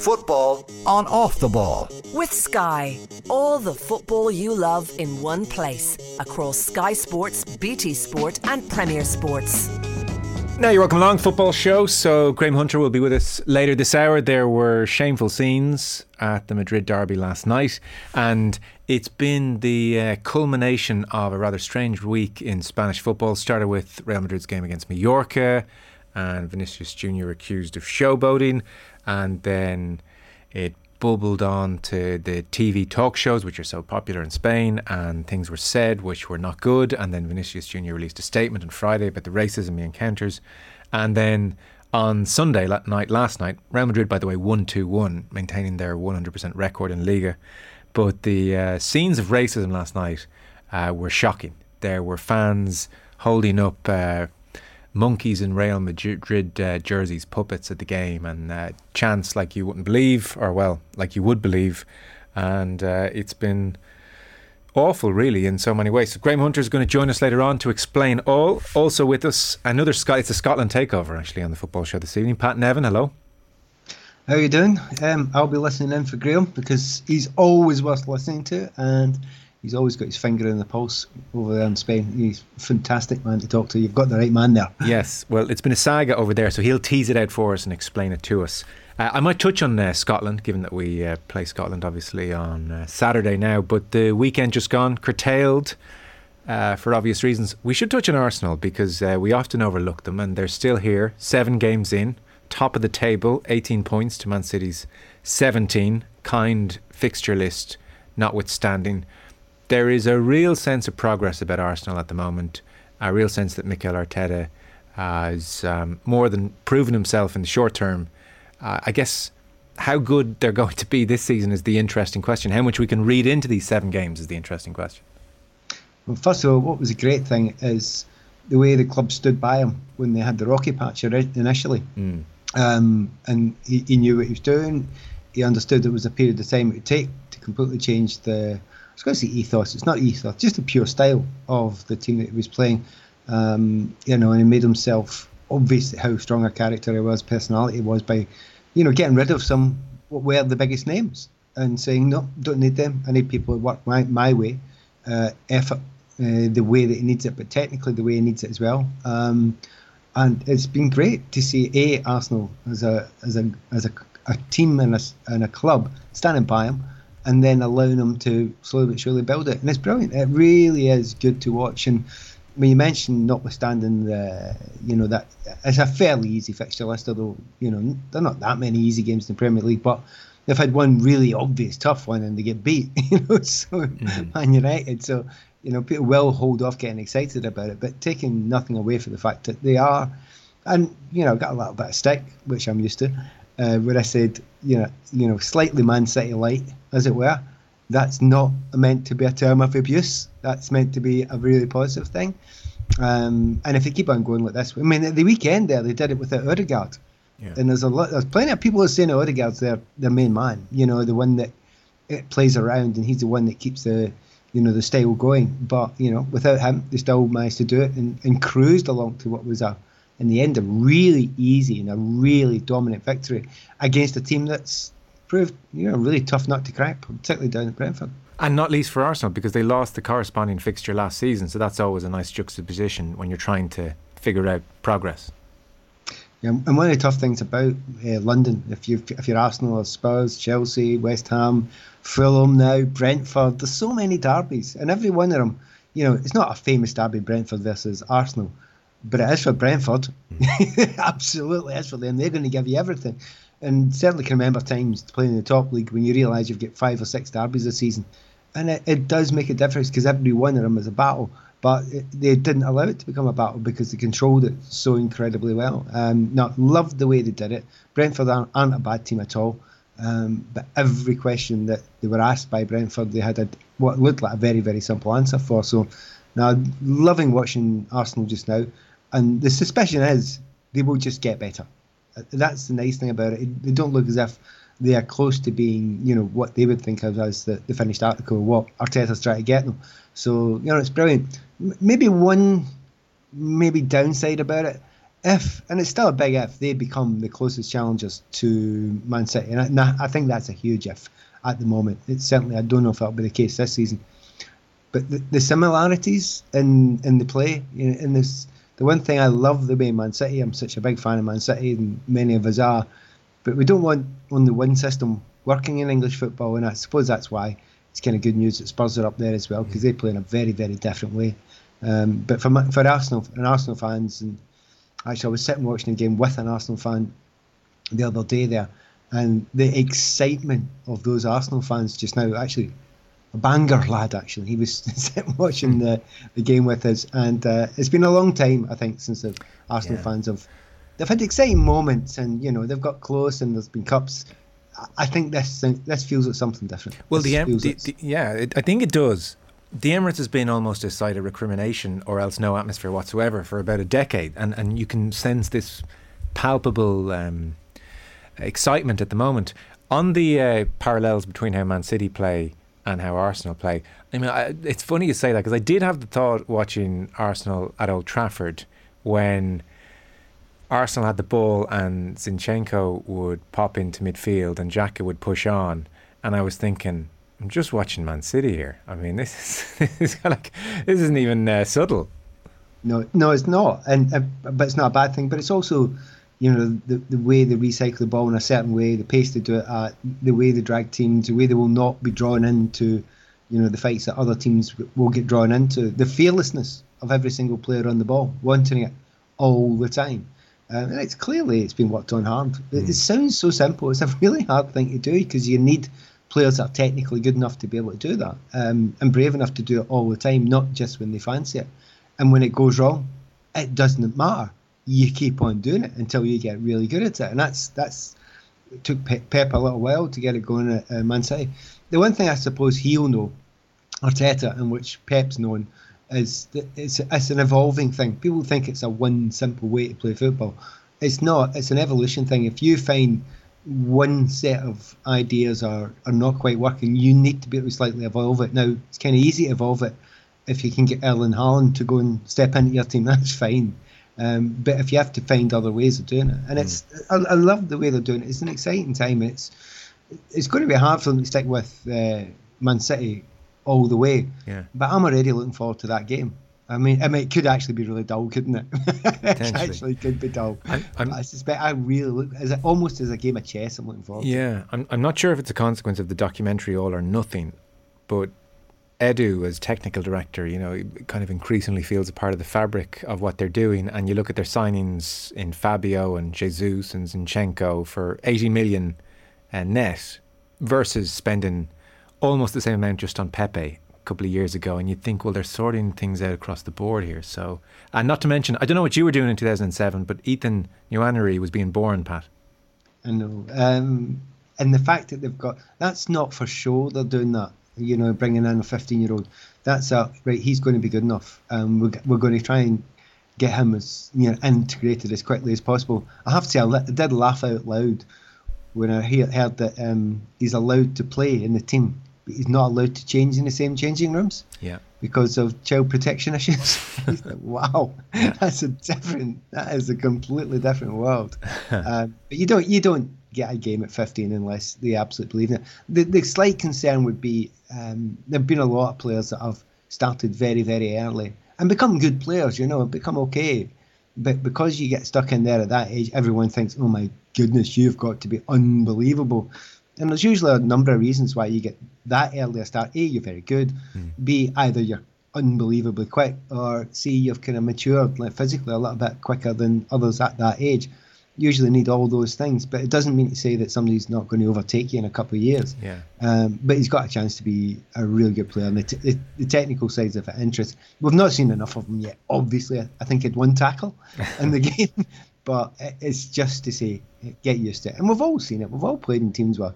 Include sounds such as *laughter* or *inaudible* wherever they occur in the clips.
Football on off the ball. With Sky, all the football you love in one place across Sky Sports, BT Sport, and Premier Sports. Now you're welcome along, football show. So Graham Hunter will be with us later this hour. There were shameful scenes at the Madrid derby last night, and it's been the uh, culmination of a rather strange week in Spanish football. Started with Real Madrid's game against Mallorca, and Vinicius Junior accused of showboating, and then it bubbled on to the TV talk shows, which are so popular in Spain, and things were said which were not good. And then Vinicius Jr. released a statement on Friday about the racism he encounters. And then on Sunday night, last night, Real Madrid, by the way, 1 2 1, maintaining their 100% record in Liga. But the uh, scenes of racism last night uh, were shocking. There were fans holding up uh, monkeys in Real Madrid uh, jerseys, puppets at the game, and uh, chants like you wouldn't believe, or well, like you would believe. And uh, it's been awful, really, in so many ways. So Graham Hunter is going to join us later on to explain all. Also with us, another Scot. It's a Scotland takeover actually on the football show this evening. Pat Nevin, hello. How are you doing? Um, I'll be listening in for Graham because he's always worth listening to, and he's always got his finger in the pulse over there in Spain. He's a fantastic man to talk to. You've got the right man there. Yes, well, it's been a saga over there, so he'll tease it out for us and explain it to us. Uh, I might touch on uh, Scotland, given that we uh, play Scotland obviously on uh, Saturday now, but the weekend just gone, curtailed. Uh, for obvious reasons, we should touch on Arsenal because uh, we often overlook them, and they're still here, seven games in, top of the table, 18 points to Man City's 17. Kind fixture list notwithstanding there is a real sense of progress about Arsenal at the moment. A real sense that Mikel Arteta has um, more than proven himself in the short term. Uh, I guess how good they're going to be this season is the interesting question. How much we can read into these seven games is the interesting question. Well, first of all, what was a great thing is the way the club stood by him when they had the rocky patch initially. Mm. Um, and he, he, knew what he was doing. He understood it was a period of time it would take to completely change the was going to say ethos. It's not ethos, just the pure style of the team that he was playing. Um, you know, and he made himself obvious how strong a character he was, personality was by, you know, getting rid of some what were the biggest names and saying no, don't need them. I need people who work my my way, uh, effort uh, the way that he needs it, but technically the way he needs it as well. Um, and it's been great to see a Arsenal as a as a as a, a team and a, and a club standing by him and then allowing them to slowly but surely build it. And it's brilliant. It really is good to watch. And when you mentioned, notwithstanding the, you know, that it's a fairly easy fixture list, although, you know, there are not that many easy games in the Premier League, but they've had one really obvious tough one and they get beat, *laughs* you know, so mm-hmm. Man United. So, you know, people will hold off getting excited about it, but taking nothing away from the fact that they are, and, you know, got a little bit of stick, which I'm used to uh, where I said, you know, you know, slightly Man City light, as it were. That's not meant to be a term of abuse. That's meant to be a really positive thing. Um, and if they keep on going like this, I mean, at the weekend there they did it without Odegaard, yeah. and there's a lot, there's plenty of people who are saying Odegaard's their their main man. You know, the one that it plays around, and he's the one that keeps the you know the style going. But you know, without him, they still managed to do it and, and cruised along to what was a in the end a really easy and a really dominant victory against a team that's proved you know really tough nut to crack, particularly down at Brentford. And not least for Arsenal because they lost the corresponding fixture last season, so that's always a nice juxtaposition when you're trying to figure out progress. Yeah, and one of the tough things about uh, London, if you if you're Arsenal or Spurs, Chelsea, West Ham, Fulham now, Brentford, there's so many derbies, and every one of them, you know, it's not a famous derby, Brentford versus Arsenal, but it is for Brentford. Mm. *laughs* Absolutely is for them. They're going to give you everything. And certainly can remember times playing in the top league when you realise you've got five or six derbies a season. And it, it does make a difference because every one of them is a battle. But it, they didn't allow it to become a battle because they controlled it so incredibly well. Um, no, loved the way they did it. Brentford aren't, aren't a bad team at all. Um, but every question that they were asked by Brentford, they had a, what looked like a very, very simple answer for. So now, loving watching Arsenal just now and the suspicion is they will just get better. Uh, that's the nice thing about it. They don't look as if they are close to being, you know, what they would think of as the, the finished article, what Arteta's trying to get them. So, you know, it's brilliant. Maybe one maybe downside about it if and it's still a big if they become the closest challengers to Man City, and I, I think that's a huge if at the moment. It's certainly I don't know if that'll be the case this season, but the, the similarities in in the play you know, in this. The one thing I love the way Man City. I'm such a big fan of Man City, and many of us are. But we don't want only one system working in English football, and I suppose that's why it's kind of good news that Spurs are up there as well because they play in a very very different way. Um, but for for Arsenal and Arsenal fans and Actually, I was sitting watching a game with an Arsenal fan the other day there, and the excitement of those Arsenal fans just now actually a banger lad actually he was *laughs* watching the, the game with us and uh, it's been a long time I think since the Arsenal yeah. fans have they've had exciting moments and you know they've got close and there's been cups I think this this feels like something different well the, the, the, yeah it, I think it does the Emirates has been almost a site of recrimination or else no atmosphere whatsoever for about a decade. And, and you can sense this palpable um, excitement at the moment. On the uh, parallels between how Man City play and how Arsenal play, I mean, I, it's funny you say that because I did have the thought watching Arsenal at Old Trafford when Arsenal had the ball and Zinchenko would pop into midfield and Xhaka would push on. And I was thinking, I'm just watching Man City here. I mean, *laughs* this is, this is like this isn't even uh, subtle. No, no, it's not, and uh, but it's not a bad thing. But it's also, you know, the the way they recycle the ball in a certain way, the pace they do it at, the way they drag teams, the way they will not be drawn into, you know, the fights that other teams will get drawn into, the fearlessness of every single player on the ball, wanting it all the time. Um, and it's clearly it's been worked on hard. Mm. It, it sounds so simple. It's a *laughs* really hard thing to do because you need players that are technically good enough to be able to do that um, and brave enough to do it all the time, not just when they fancy it. And when it goes wrong, it doesn't matter. You keep on doing it until you get really good at it, and that's that's it took Pep a little while to get it going at uh, Man City. The one thing I suppose he'll know, Arteta, and which Pep's known, is that it's it's an evolving thing. People think it's a one simple way to play football. It's not. It's an evolution thing. If you find one set of ideas are, are not quite working, you need to be able to slightly evolve it. Now, it's kind of easy to evolve it if you can get Erling Haaland to go and step into your team, *laughs* that's fine. Um, but if you have to find other ways of doing it, and it's, I, I, love the way they're doing it. It's an exciting time. It's it's going to be hard for them to stick with uh, Man City all the way. Yeah. But I'm already looking forward to that game. I mean, I mean, it could actually be really dull, couldn't it? *laughs* it actually could be dull. I'm, I'm, i suspect I really look as almost as a game of chess. I'm looking forward. Yeah, I'm. I'm not sure if it's a consequence of the documentary All or Nothing, but Edu as technical director, you know, kind of increasingly feels a part of the fabric of what they're doing. And you look at their signings in Fabio and Jesus and Zinchenko for 80 million uh, net versus spending almost the same amount just on Pepe a couple of years ago, and you'd think, well, they're sorting things out across the board here. So, and not to mention, I don't know what you were doing in 2007, but Ethan Nwaneri was being born, Pat. I know, um, and the fact that they've got that's not for show. They're doing that, you know, bringing in a 15 year old. That's a right. He's going to be good enough. Um, we're, we're going to try and get him as you know integrated as quickly as possible. I have to say, I did laugh out loud when I heard that um, he's allowed to play in the team but he's not allowed to change in the same changing rooms. Yeah. Because of child protection issues. *laughs* *laughs* like, wow, that's a different. That is a completely different world. *laughs* um, but you don't you don't get a game at 15 unless they absolutely believe in it. The, the slight concern would be um, there've been a lot of players that have started very very early and become good players. You know, become okay. But because you get stuck in there at that age, everyone thinks, "Oh my goodness, you've got to be unbelievable." And there's usually a number of reasons why you get that early a start. A, you're very good. Mm. B, either you're unbelievably quick, or C, you've kind of matured like physically a little bit quicker than others at that age. Usually need all those things, but it doesn't mean to say that somebody's not going to overtake you in a couple of years. Yeah. Um, but he's got a chance to be a really good player, and the, t- the, the technical sides of it interest. We've not seen enough of him yet. Obviously, I think he'd one tackle *laughs* in the game, but it's just to say, get used to it. And we've all seen it. We've all played in teams where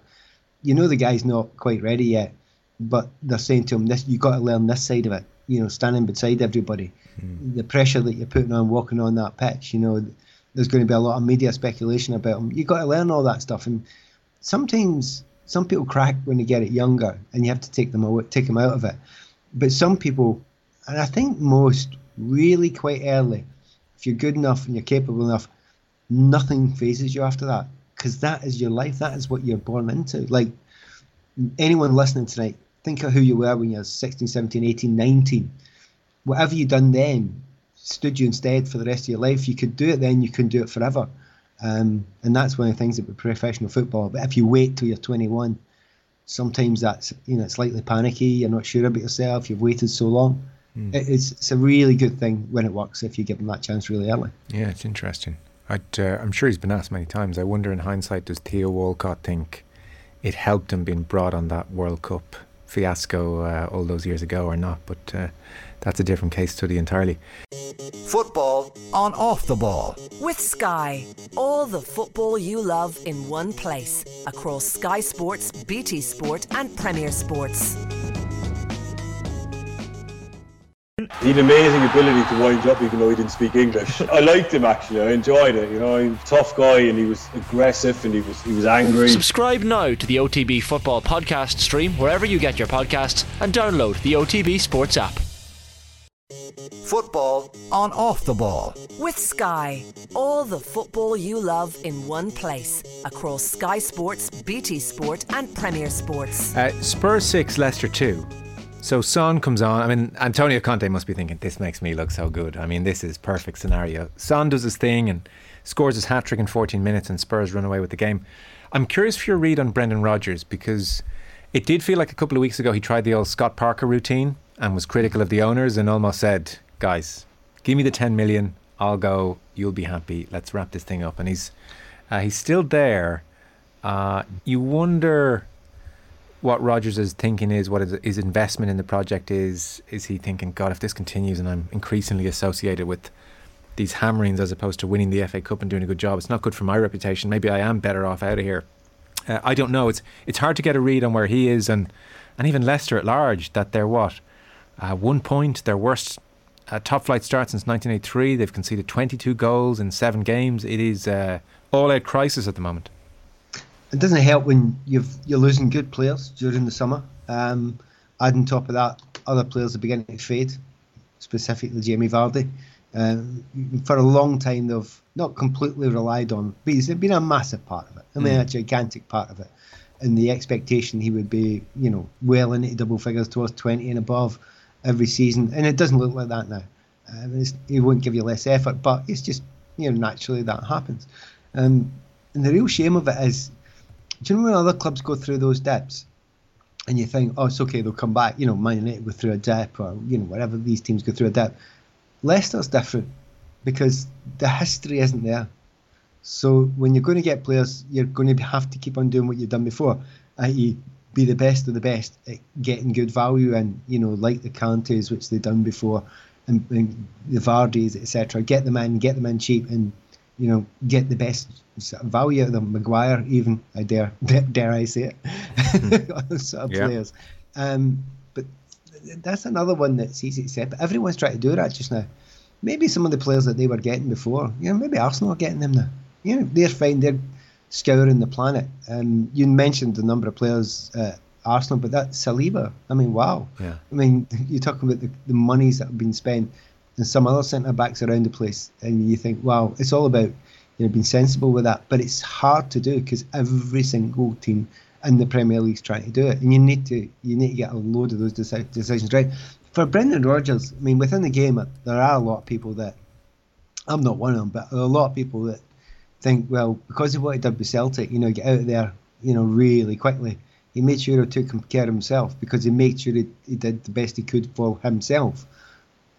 you know the guy's not quite ready yet, but they're saying to him, "This you got to learn this side of it." You know, standing beside everybody, mm. the pressure that you're putting on walking on that pitch. You know, there's going to be a lot of media speculation about him. You've got to learn all that stuff, and sometimes some people crack when they get it younger, and you have to take them out, take them out of it. But some people, and I think most, really quite early, if you're good enough and you're capable enough, nothing phases you after that because that is your life. That is what you're born into. Like anyone listening tonight, think of who you were when you were 16, 17, 18, 19. Whatever you done then stood you instead for the rest of your life. You could do it then, you can do it forever. Um, and that's one of the things about professional football. But if you wait till you're 21, sometimes that's you know slightly panicky. You're not sure about yourself. You've waited so long. Mm. It, it's it's a really good thing when it works if you give them that chance really early. Yeah, it's interesting. i uh, sure he's been asked many times. I wonder, in hindsight, does Theo Walcott think it helped him being brought on that World Cup fiasco uh, all those years ago or not? But uh, that's a different case study entirely. Football on off the ball. With Sky. All the football you love in one place. Across Sky Sports, BT Sport, and Premier Sports. He had amazing ability to wind up even though he didn't speak English. I liked him actually. I enjoyed it. You know, he was a tough guy and he was aggressive and he was he was angry. Subscribe now to the OTB Football Podcast stream wherever you get your podcasts and download the OTB Sports app. Football on off the ball. With Sky. All the football you love in one place. Across Sky Sports, BT Sport, and Premier Sports. Uh, Spurs 6, Leicester 2. So Son comes on. I mean, Antonio Conte must be thinking, this makes me look so good. I mean, this is perfect scenario. Son does his thing and scores his hat trick in 14 minutes, and Spurs run away with the game. I'm curious for your read on Brendan Rodgers because it did feel like a couple of weeks ago he tried the old Scott Parker routine and was critical of the owners and almost said, guys, give me the 10 million, I'll go, you'll be happy, let's wrap this thing up. And he's, uh, he's still there. Uh, you wonder what Rodgers is thinking is, what his investment in the project is. Is he thinking, God, if this continues and I'm increasingly associated with these hammerings as opposed to winning the FA Cup and doing a good job, it's not good for my reputation. Maybe I am better off out of here. Uh, I don't know. It's it's hard to get a read on where he is and and even Leicester at large that they're what uh, one point, their worst uh, top flight start since 1983. They've conceded 22 goals in seven games. It is uh, all out crisis at the moment. It doesn't help when you've you're losing good players during the summer. Um, adding top of that, other players are beginning to fade, specifically Jamie Vardy. Um, for a long time, they've not completely relied on, but he's been a massive part of it. I mean, mm. a gigantic part of it. And the expectation he would be, you know, well into double figures towards 20 and above every season, and it doesn't look like that now. Um, he won't give you less effort, but it's just you know naturally that happens. Um, and the real shame of it is, do you know when other clubs go through those dips, and you think, oh, it's okay, they'll come back. You know, Man United go through a dip, or you know whatever these teams go through a dip. Leicester's different because the history isn't there. So when you're going to get players, you're going to have to keep on doing what you've done before, i.e., be the best of the best at getting good value and you know like the Kantes which they've done before and, and the Vardys etc get them in get them in cheap and you know get the best sort of value out of them. Maguire even I dare *laughs* dare I say it *laughs* sort of yeah. players. Um, but that's another one that's easy to say but everyone's trying to do that just now. Maybe some of the players that they were getting before you know maybe Arsenal are getting them now. You know they're fine they're scouring the planet. Um, you mentioned the number of players at Arsenal, but that Saliba, I mean, wow. Yeah. I mean, *laughs* you're talking about the, the monies that have been spent and some other centre backs around the place, and you think, wow, it's all about you know being sensible with that. But it's hard to do because every single team in the Premier League's trying to do it, and you need to you need to get a load of those decisions right. For Brendan Rodgers, I mean, within the game, there are a lot of people that I'm not one of them, but a lot of people that think, well, because of what he did with Celtic, you know, get out of there, you know, really quickly. He made sure he took care of himself because he made sure he, he did the best he could for himself.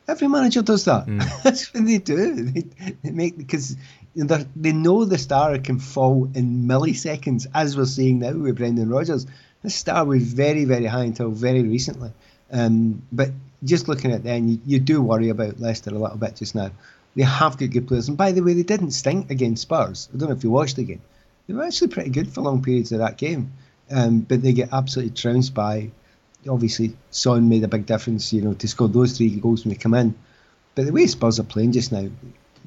Every manager does that. Mm. *laughs* That's what they do. They, they make because they know the star can fall in milliseconds, as we're seeing now with Brendan Rodgers. The star was very, very high until very recently. Um, but just looking at then, you, you do worry about Leicester a little bit just now. They have got good players. And by the way, they didn't stink against Spurs. I don't know if you watched the game. They were actually pretty good for long periods of that game. Um, but they get absolutely trounced by, obviously, Son made a big difference, you know, to score those three goals when they come in. But the way Spurs are playing just now,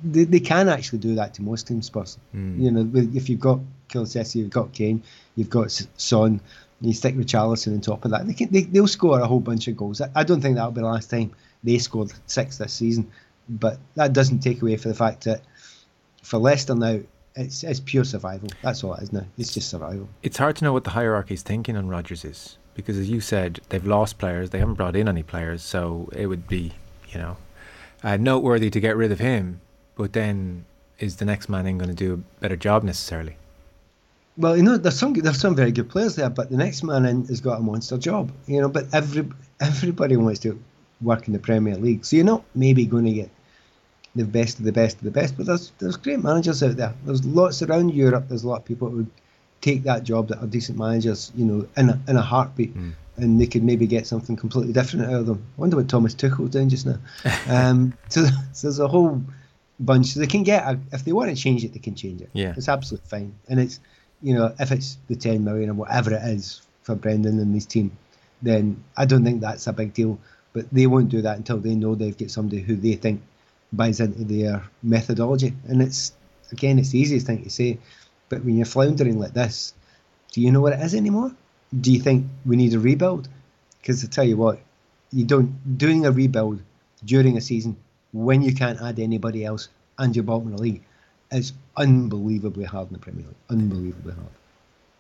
they, they can actually do that to most teams, Spurs. Mm. You know, if you've got Kulusevski, you've got Kane, you've got Son, you stick with on top of that, they can, they, they'll score a whole bunch of goals. I, I don't think that'll be the last time they scored six this season. But that doesn't take away for the fact that for Leicester now, it's it's pure survival. That's all it is now. It's just survival. It's hard to know what the hierarchy's thinking on Rodgers is because, as you said, they've lost players. They haven't brought in any players, so it would be, you know, uh, noteworthy to get rid of him. But then, is the next man in going to do a better job necessarily? Well, you know, there's some there's some very good players there, but the next man in has got a monster job. You know, but every everybody wants to work in the Premier League, so you're not maybe going to get the best of the best of the best. But there's there's great managers out there. There's lots around Europe. There's a lot of people who would take that job that are decent managers. You know, in a, in a heartbeat. Mm. And they could maybe get something completely different out of them. I wonder what Thomas Tuchel's doing just now. *laughs* um, so, so there's a whole bunch. So they can get a, if they want to change it, they can change it. Yeah, it's absolutely fine. And it's you know if it's the 10 million or whatever it is for Brendan and his team, then I don't think that's a big deal. But they won't do that until they know they've got somebody who they think buys into their methodology. And it's again, it's the easiest thing to say, but when you're floundering like this, do you know what it is anymore? Do you think we need a rebuild? Because I tell you what, you don't doing a rebuild during a season when you can't add anybody else and you're bottom of the league is unbelievably hard in the Premier League. Unbelievably hard.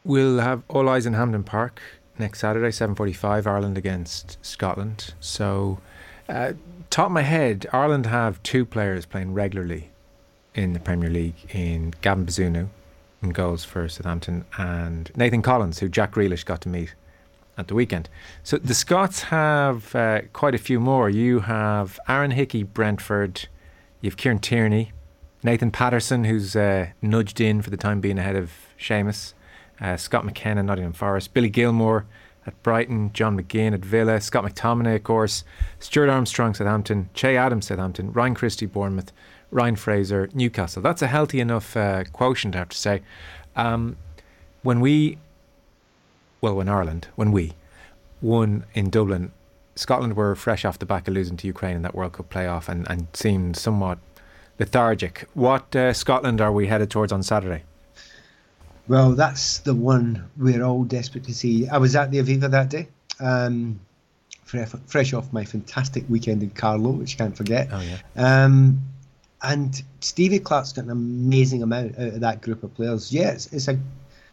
We'll have all eyes in Hampden Park next Saturday, seven forty-five, Ireland against Scotland. So. Uh, top of my head, Ireland have two players playing regularly in the Premier League in Gavin Bazunu in goals for Southampton and Nathan Collins, who Jack Grealish got to meet at the weekend. So the Scots have uh, quite a few more. You have Aaron Hickey, Brentford. You have Kieran Tierney, Nathan Patterson, who's uh, nudged in for the time being ahead of Seamus, uh, Scott McKenna, Nottingham Forest, Billy Gilmour, at Brighton, John McGinn at Villa, Scott McTominay, of course, Stuart Armstrong, Southampton, Che Adams, Southampton, Ryan Christie, Bournemouth, Ryan Fraser, Newcastle. That's a healthy enough uh, quotient, I have to say. Um, when we, well, when Ireland, when we won in Dublin, Scotland were fresh off the back of losing to Ukraine in that World Cup playoff and, and seemed somewhat lethargic. What uh, Scotland are we headed towards on Saturday? Well, that's the one we're all desperate to see. I was at the Aviva that day, um, fresh off my fantastic weekend in Carlow, which I can't forget. Oh, yeah. Um, and Stevie Clarke's got an amazing amount out of that group of players. Yeah, it's, it's a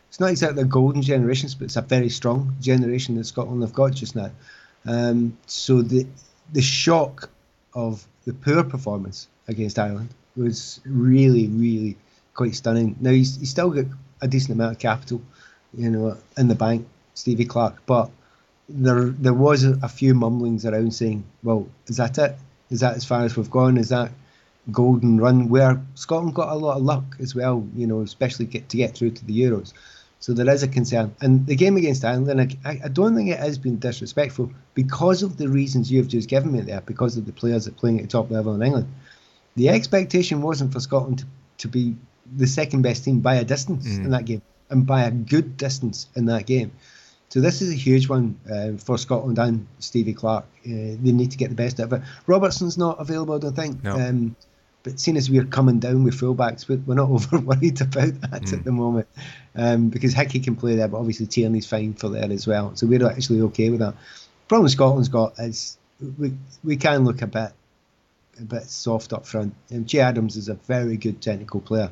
it's not exactly a golden generation, but it's a very strong generation that Scotland have got just now. Um, so the the shock of the poor performance against Ireland was really, really quite stunning. Now he's, he's still got a decent amount of capital, you know, in the bank, Stevie Clarke. But there there was a, few mumblings around saying, well, is that it? Is that as far as we've gone? Is that golden run where Scotland got a lot of luck as well, you know, especially get to get through to the Euros. So there is a concern. And the game against Ireland, I, I don't think it has been disrespectful because of the reasons you've just given me there, because of the players that are playing at the top level in England. The expectation wasn't for Scotland to, to be the second best team by a distance mm. in that game and by a good distance in that game. So this is a huge one uh, for Scotland and Stevie Clarke. Uh, they need to get the best out of it. Robertson's not available, I don't think. No. Um, but seeing as we're coming down with fullbacks, we're not *laughs* over worried about that mm. at the moment um, because Hickey can play there, but obviously Tierney's fine for there as well. So we're actually okay with that. Problem Scotland's got is we we can look a bit a bit soft up front. And Che Adams is a very good technical player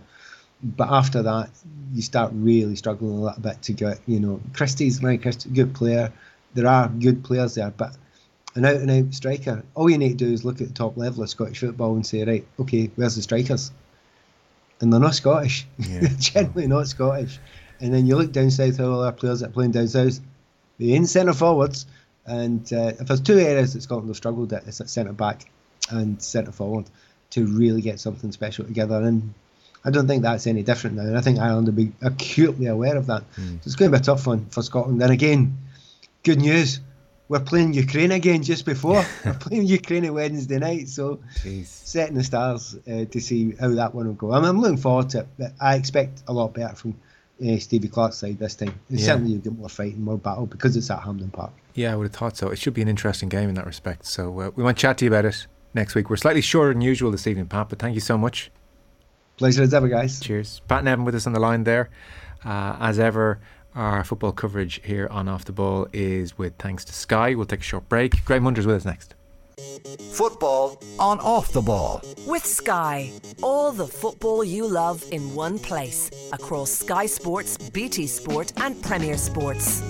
but after that, you start really struggling a little bit to get, you know, Christie's right, Christie, good player. There are good players there, but an out and out striker, all you need to do is look at the top level of Scottish football and say, right, okay, where's the strikers? And they're not Scottish. Yeah. they're *laughs* generally not Scottish. And then you look down south at all our players that are playing down south, they ain't centre forwards. And uh, if there's two areas that Scotland have struggled at, it's at centre back and centre forward to really get something special together. And I don't think that's any different now. And I think Ireland will be acutely aware of that. Mm. So it's going to be a tough one for Scotland. And again, good news. We're playing Ukraine again just before. *laughs* we're playing Ukraine on Wednesday night. So Jeez. setting the stars uh, to see how that one will go. I mean, I'm looking forward to it. I expect a lot better from uh, Stevie Clarke's side this time. And yeah. Certainly, you'll get more fighting, more battle because it's at Hampden Park. Yeah, I would have thought so. It should be an interesting game in that respect. So uh, we want to chat to you about it next week. We're slightly shorter than usual this evening, Pat, but thank you so much. Pleasure as ever, guys. Cheers. Pat Nevin with us on the line there. Uh, as ever, our football coverage here on Off the Ball is with thanks to Sky. We'll take a short break. Graham Hunter's with us next. Football on Off the Ball. With Sky. All the football you love in one place across Sky Sports, BT Sport, and Premier Sports.